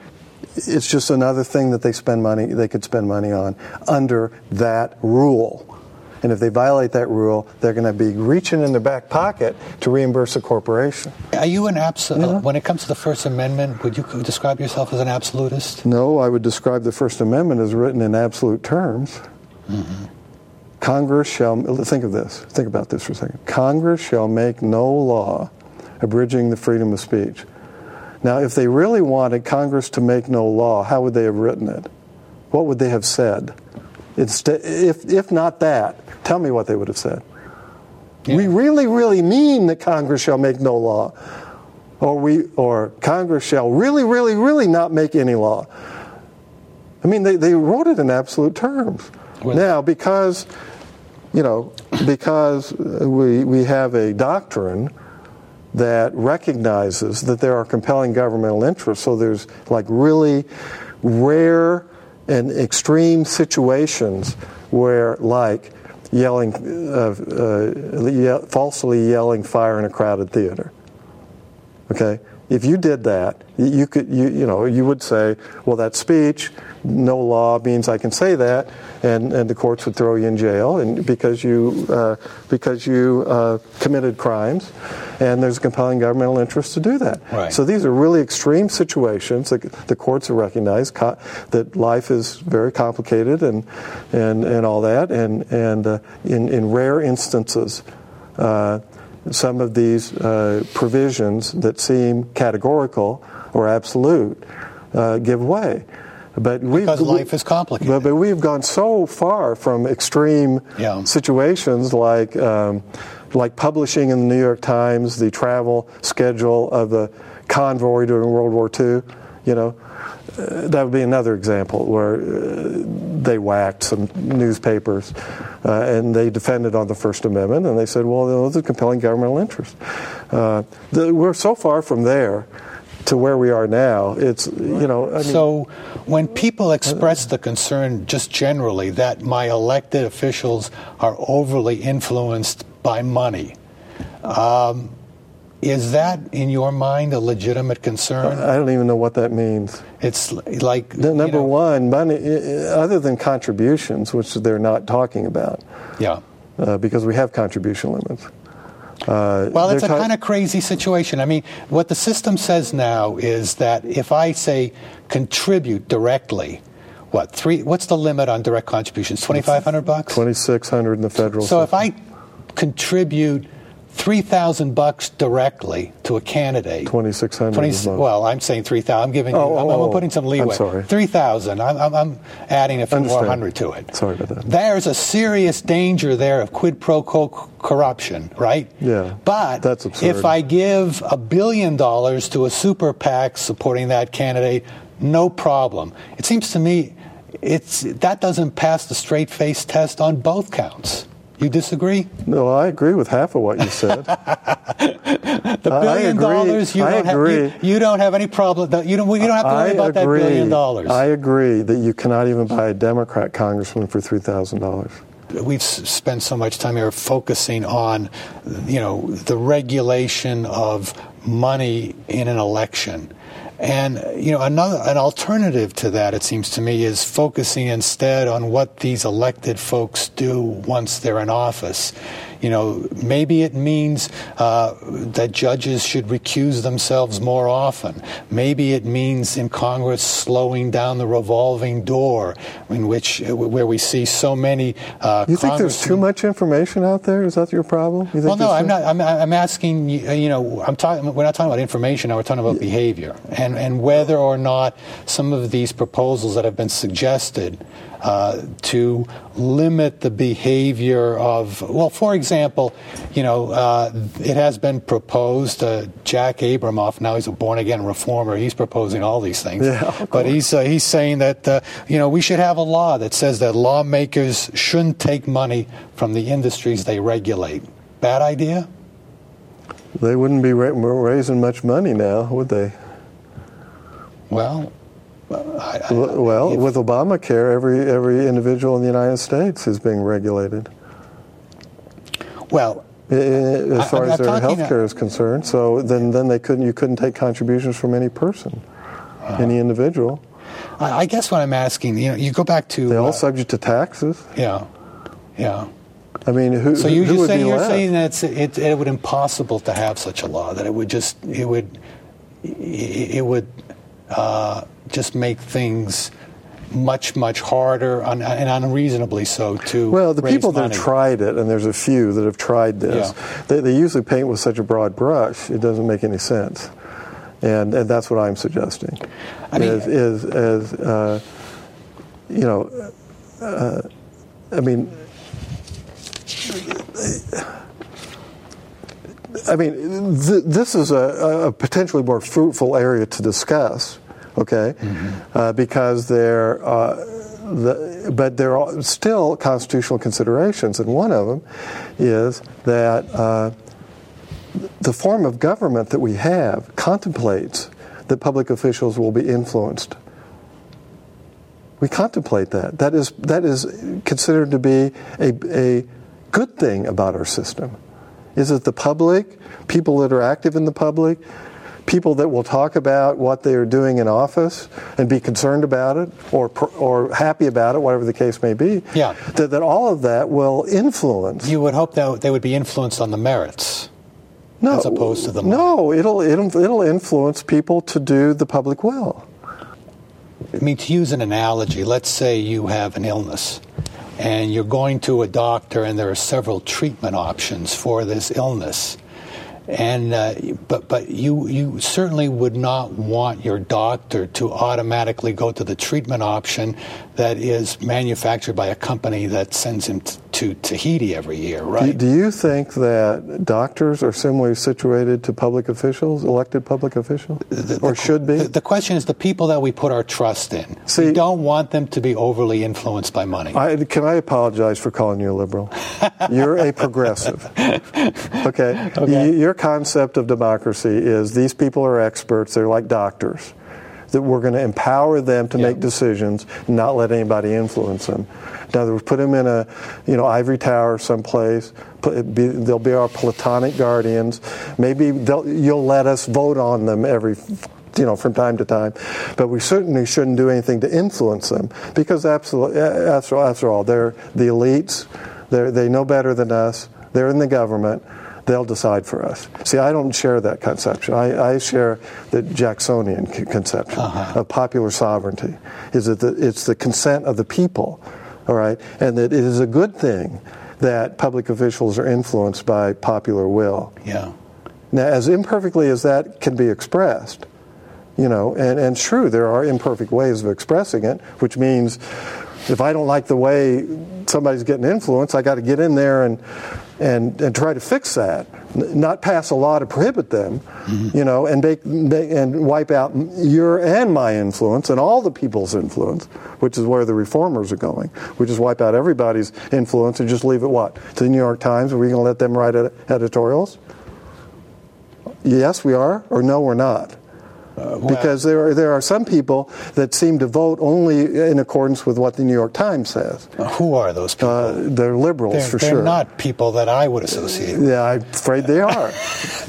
it's just another thing that they spend money they could spend money on under that rule. And if they violate that rule, they're going to be reaching in their back pocket to reimburse a corporation. Are you an absolute? When it comes to the First Amendment, would you describe yourself as an absolutist? No, I would describe the First Amendment as written in absolute terms. Mm-hmm. Congress shall, think of this, think about this for a second. Congress shall make no law abridging the freedom of speech. Now, if they really wanted Congress to make no law, how would they have written it? What would they have said? Instead, if, if not that, tell me what they would have said. We really, really mean that Congress shall make no law. Or, we, or Congress shall really, really, really not make any law. I mean, they, they wrote it in absolute terms. Well- now, because, you know, because we, we have a doctrine that recognizes that there are compelling governmental interests, so there's like really rare and extreme situations where, like, yelling, uh, uh, falsely yelling fire in a crowded theater. Okay? If you did that, you could, you, you know, you would say, well, that speech, no law means I can say that, and, and the courts would throw you in jail, and because you uh, because you uh, committed crimes, and there's a compelling governmental interest to do that. Right. So these are really extreme situations. that the courts have recognized co- that life is very complicated and and and all that, and and uh, in in rare instances. Uh, some of these uh, provisions that seem categorical or absolute uh, give way. But because life is complicated. But, but, we've gone so far from extreme yeah. situations like um, like publishing in the New York Times the travel schedule of the convoy during World War II. You know, that would be another example where uh, they whacked some newspapers uh, and they defended on the First Amendment and they said, well, there's a compelling governmental interest. Uh, the, we're so far from there to where we are now. It's you know. I mean, so when people express the concern, just generally, that my elected officials are overly influenced by money. Um, is that, in your mind, a legitimate concern? I don't even know what that means. It's like number you know, one, money. Other than contributions, which they're not talking about. Yeah. Uh, because we have contribution limits. Uh, well, it's a kind of crazy situation. I mean, what the system says now is that if I say contribute directly, what three? What's the limit on direct contributions? Twenty five hundred bucks. Twenty six hundred in the federal. So system. if I contribute three thousand bucks directly to a candidate. Twenty six hundred. Well, I'm saying three thousand. I'm giving. Oh, you, I'm, oh, I'm, putting some leeway. I'm sorry. Three thousand. I'm, I'm, I'm, adding a few Understand. more hundred to it. Sorry about that. There's a serious danger there of quid pro quo corruption, right? Yeah. But that's absurd. if I give a billion dollars to a super PAC supporting that candidate, no problem. It seems to me, it's that doesn't pass the straight face test on both counts. You disagree? No, I agree with half of what you said. the billion dollars you don't have you, you, don't have any problem. You don't. You don't have to worry I about agree. that billion dollars. I agree that you cannot even buy a Democrat congressman for three thousand dollars. We've spent so much time here focusing on, you know, the regulation of money in an election. And you know, another an alternative to that, it seems to me, is focusing instead on what these elected folks do once they're in office. You know, maybe it means uh, that judges should recuse themselves more often. Maybe it means in Congress slowing down the revolving door, in which where we see so many. Uh, you think there's too much information out there? Is that your problem? You well, no, I'm not. I'm, I'm, asking. You know, I'm talking. We're not talking about information. Now we're talking about yeah. behavior and and whether or not some of these proposals that have been suggested uh, to limit the behavior of, well, for example, you know, uh, it has been proposed. Uh, Jack Abramoff, now he's a born again reformer. He's proposing all these things, yeah, but he's uh, he's saying that uh, you know we should have a law that says that lawmakers shouldn't take money from the industries they regulate. Bad idea. They wouldn't be ra- raising much money now, would they? Well, I, I, well, if, with Obamacare, every every individual in the United States is being regulated. Well, as far I'm, as their health care is concerned, so then then they couldn't you couldn't take contributions from any person, uh, any individual. I, I, guess what I'm asking, you know, you go back to they're all uh, subject to taxes. Yeah, yeah. I mean, who? So you who just saying you're left? saying that it, it would be impossible to have such a law that it would just it would it would uh, just make things much much harder and unreasonably so to well the people money. that have tried it and there's a few that have tried this yeah. they, they, usually paint with such a broad brush it doesn't make any sense and, and that's what i'm suggesting I mean, is, is, is uh, you know uh, i mean I mean, th- this is a, a, potentially more fruitful area to discuss, okay? Mm-hmm. Uh, because there, uh, the, but there are still constitutional considerations, and one of them is that uh, the form of government that we have contemplates that public officials will be influenced. We contemplate that. That is that is considered to be a, a good thing about our system is it the public, people that are active in the public, people that will talk about what they are doing in office and be concerned about it or or happy about it, whatever the case may be. Yeah. That, that all of that will influence. You would hope that they would be influenced on the merits. No, as opposed to the money. no, it'll, it'll it'll influence people to do the public will. I mean, to use an analogy, let's say you have an illness and you're going to a doctor and there are several treatment options for this illness. And uh, but but you you certainly would not want your doctor to automatically go to the treatment option that is manufactured by a company that sends him to Tahiti every year, right? Do, you think that doctors are similarly situated to public officials, elected public officials, the, or the, should be? The, the, question is the people that we put our trust in. See, we don't want them to be overly influenced by money. I, can I apologize for calling you a liberal? You're a progressive. Okay. okay. You, your concept of democracy is these people are experts. They're like doctors that we're going to empower them to make decisions, not let anybody influence them. In other words, put them in a, you know, ivory tower someplace. Be, they'll be our platonic guardians. Maybe you'll let us vote on them every you know, from time to time. But we certainly shouldn't do anything to influence them because, absolutely, after, after all, they're the elites. They're, they know better than us. They're in the government they'll decide for us. See, I don't share that conception. I, I share the Jacksonian conception uh-huh. of popular sovereignty. Is that the, it's the consent of the people, all right, and that it is a good thing that public officials are influenced by popular will. Yeah. Now, as imperfectly as that can be expressed, you know, and, and true, there are imperfect ways of expressing it, which means if I don't like the way somebody's getting influence, I got to get in there and, and, and try to fix that, not pass a law to prohibit them, mm-hmm. you know, and make, make, and wipe out your and my influence and all the people's influence, which is where the reformers are going. We just wipe out everybody's influence and just leave it what to the New York Times. Are we going to let them write editorials? Yes, we are, or no, we're not. Uh, because there are there are some people that seem to vote only in accordance with what the New York Times says. Uh, who are those people? Uh, they're liberals they're, for they're sure. They're not people that I would associate. With. Yeah, I'm afraid they are.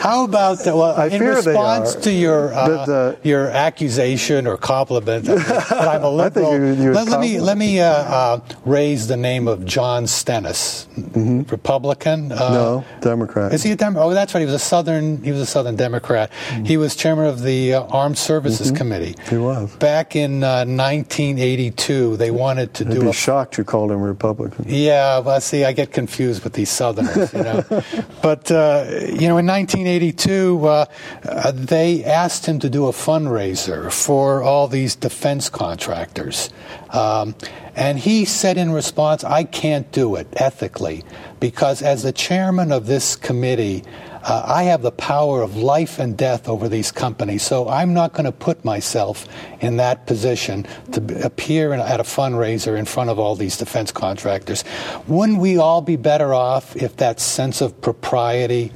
How about the, well, I in response to your uh, your accusation or compliment that I'm a liberal? you, let, let, me let me uh, raise the name of John Stennis, mm-hmm. Republican. no, Democrat. Is he a Democrat? Oh, that's right. He was a Southern. He was a Southern Democrat. Mm-hmm. He was chairman of the the uh, Armed Services mm-hmm. Committee. He was. Back in uh, 1982, they wanted to I'd do. Be a, shocked you called him Republican. Yeah, well, see, I get confused with these Southerners, you know. but uh, you know, in 1982, uh, uh, they asked him to do a fundraiser for all these defense contractors. Um, and he said in response, I can't do it ethically because as the chairman of this committee, uh, I have the power of life and death over these companies, so I'm not going to put myself in that position to appear in, at a fundraiser in front of all these defense contractors. Wouldn't we all be better off if that sense of propriety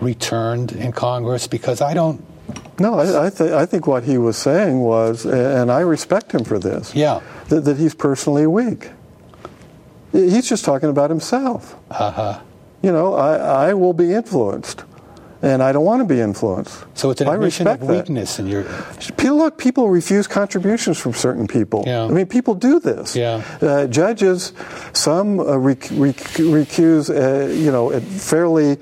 returned in Congress? Because I don't. No, I, I, th- I think what he was saying was, and I respect him for this, yeah. that, that he's personally weak. He's just talking about himself. Uh huh you know, I, I will be influenced. And I don't want to be influenced. So it's an admission of weakness that. in your. Look, people refuse contributions from certain people. Yeah. I mean, people do this. Yeah. Uh, judges, some uh, rec- rec- recuse, uh, you know, at fairly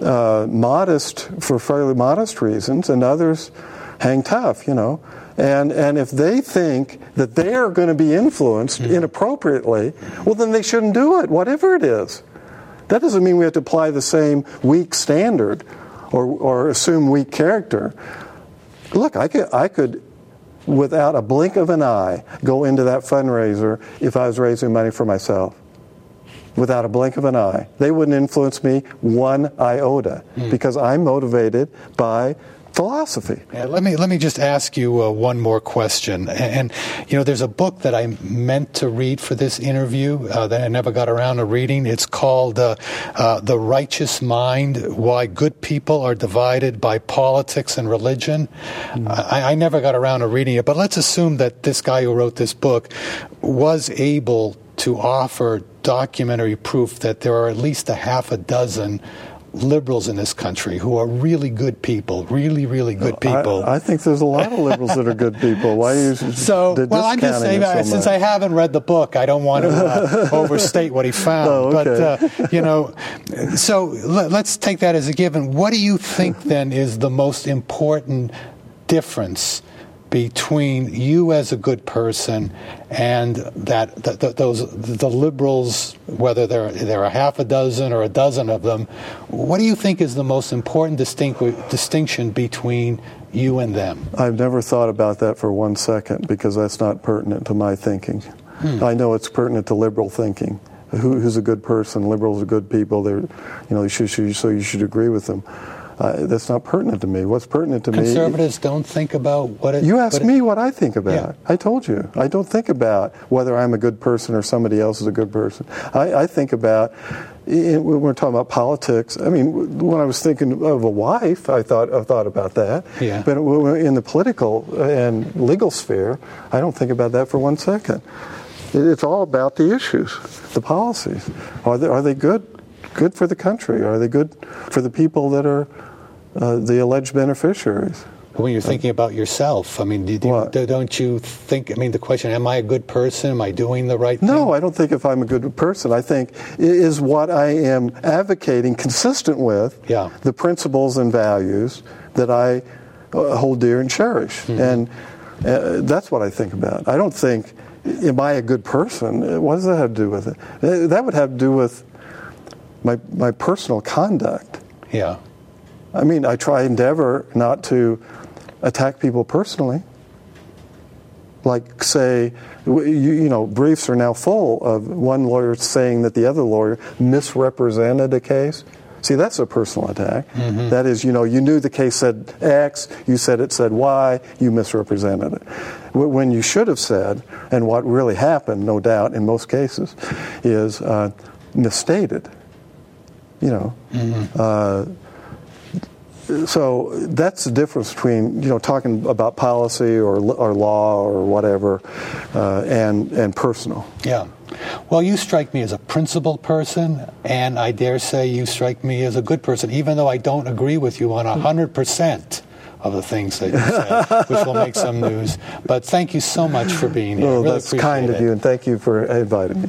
uh, modest for fairly modest reasons, and others hang tough. You know. And, and if they think that they are going to be influenced mm-hmm. inappropriately, well, then they shouldn't do it, whatever it is. That doesn't mean we have to apply the same weak standard or, or assume weak character. Look, I could, I could, without a blink of an eye, go into that fundraiser if I was raising money for myself. Without a blink of an eye. They wouldn't influence me one iota mm. because I'm motivated by philosophy. Let me let me just ask you uh, one more question. And, and, you know, there's a book that I meant to read for this interview uh, that I never got around to reading. It's called uh, uh "The Righteous Mind: Why Good People Are Divided by Politics and Religion." Mm. I, I never got around to reading it, but let's assume that this guy who wrote this book was able to offer documentary proof that there are at least a half a dozen liberals in this country who are really good people, really, really good people. I, I think there's a lot of liberals that are good people. Why are you so? Well, I'm just saying, so since I haven't read the book, I don't want to uh, overstate what he found. Oh, okay. But uh, you know, so let, let's take that as a given. What do you think then is the most important difference? Between you as a good person and that, that, those the liberals, whether there there are half a dozen or a dozen of them, what do you think is the most important distinction between you and them? I've never thought about that for one second because that's not pertinent to my thinking. Hmm. I know it's pertinent to liberal thinking. Who, who's a good person? Liberals are good people. They're, you know, you should, so you should agree with them. Uh, that's not pertinent to me. What's pertinent to Conservatives me? Conservatives don't think about what it. You ask me what I think about. Yeah. I told you. I don't think about whether I'm a good person or somebody else is a good person. I, I think about when we're talking about politics. I mean, when I was thinking of a wife, I thought I thought about that. Yeah. But in the political and legal sphere, I don't think about that for one second. It's all about the issues, the policies. Are they, are they good? Good for the country? Are they good for the people that are uh, the alleged beneficiaries. When you're thinking about yourself, I mean, do, do, don't you think? I mean, the question: Am I a good person? Am I doing the right thing? No, I don't think if I'm a good person. I think is what I am advocating consistent with yeah. the principles and values that I uh, hold dear and cherish, mm-hmm. and uh, that's what I think about. I don't think, am I a good person? What does that have to do with it? Uh, that would have to do with my my personal conduct. Yeah. I mean, I try endeavor not to attack people personally. Like, say, you, you, know, briefs are now full of one lawyer saying that the other lawyer misrepresented a case. See, that's a personal attack. Mm-hmm. That is, you know, you knew the case said X, you said it said Y, you misrepresented it. When you should have said, and what really happened, no doubt, in most cases, is uh, misstated. You know, mm-hmm. uh, so that's the difference between you know talking about policy or, or law or whatever uh, and and personal. Yeah. Well, you strike me as a principled person, and I dare say you strike me as a good person, even though I don't agree with you on hundred percent of the things that you said, which will make some news. But thank you so much for being here. Well, really that's kind it. of you, and thank you for inviting me.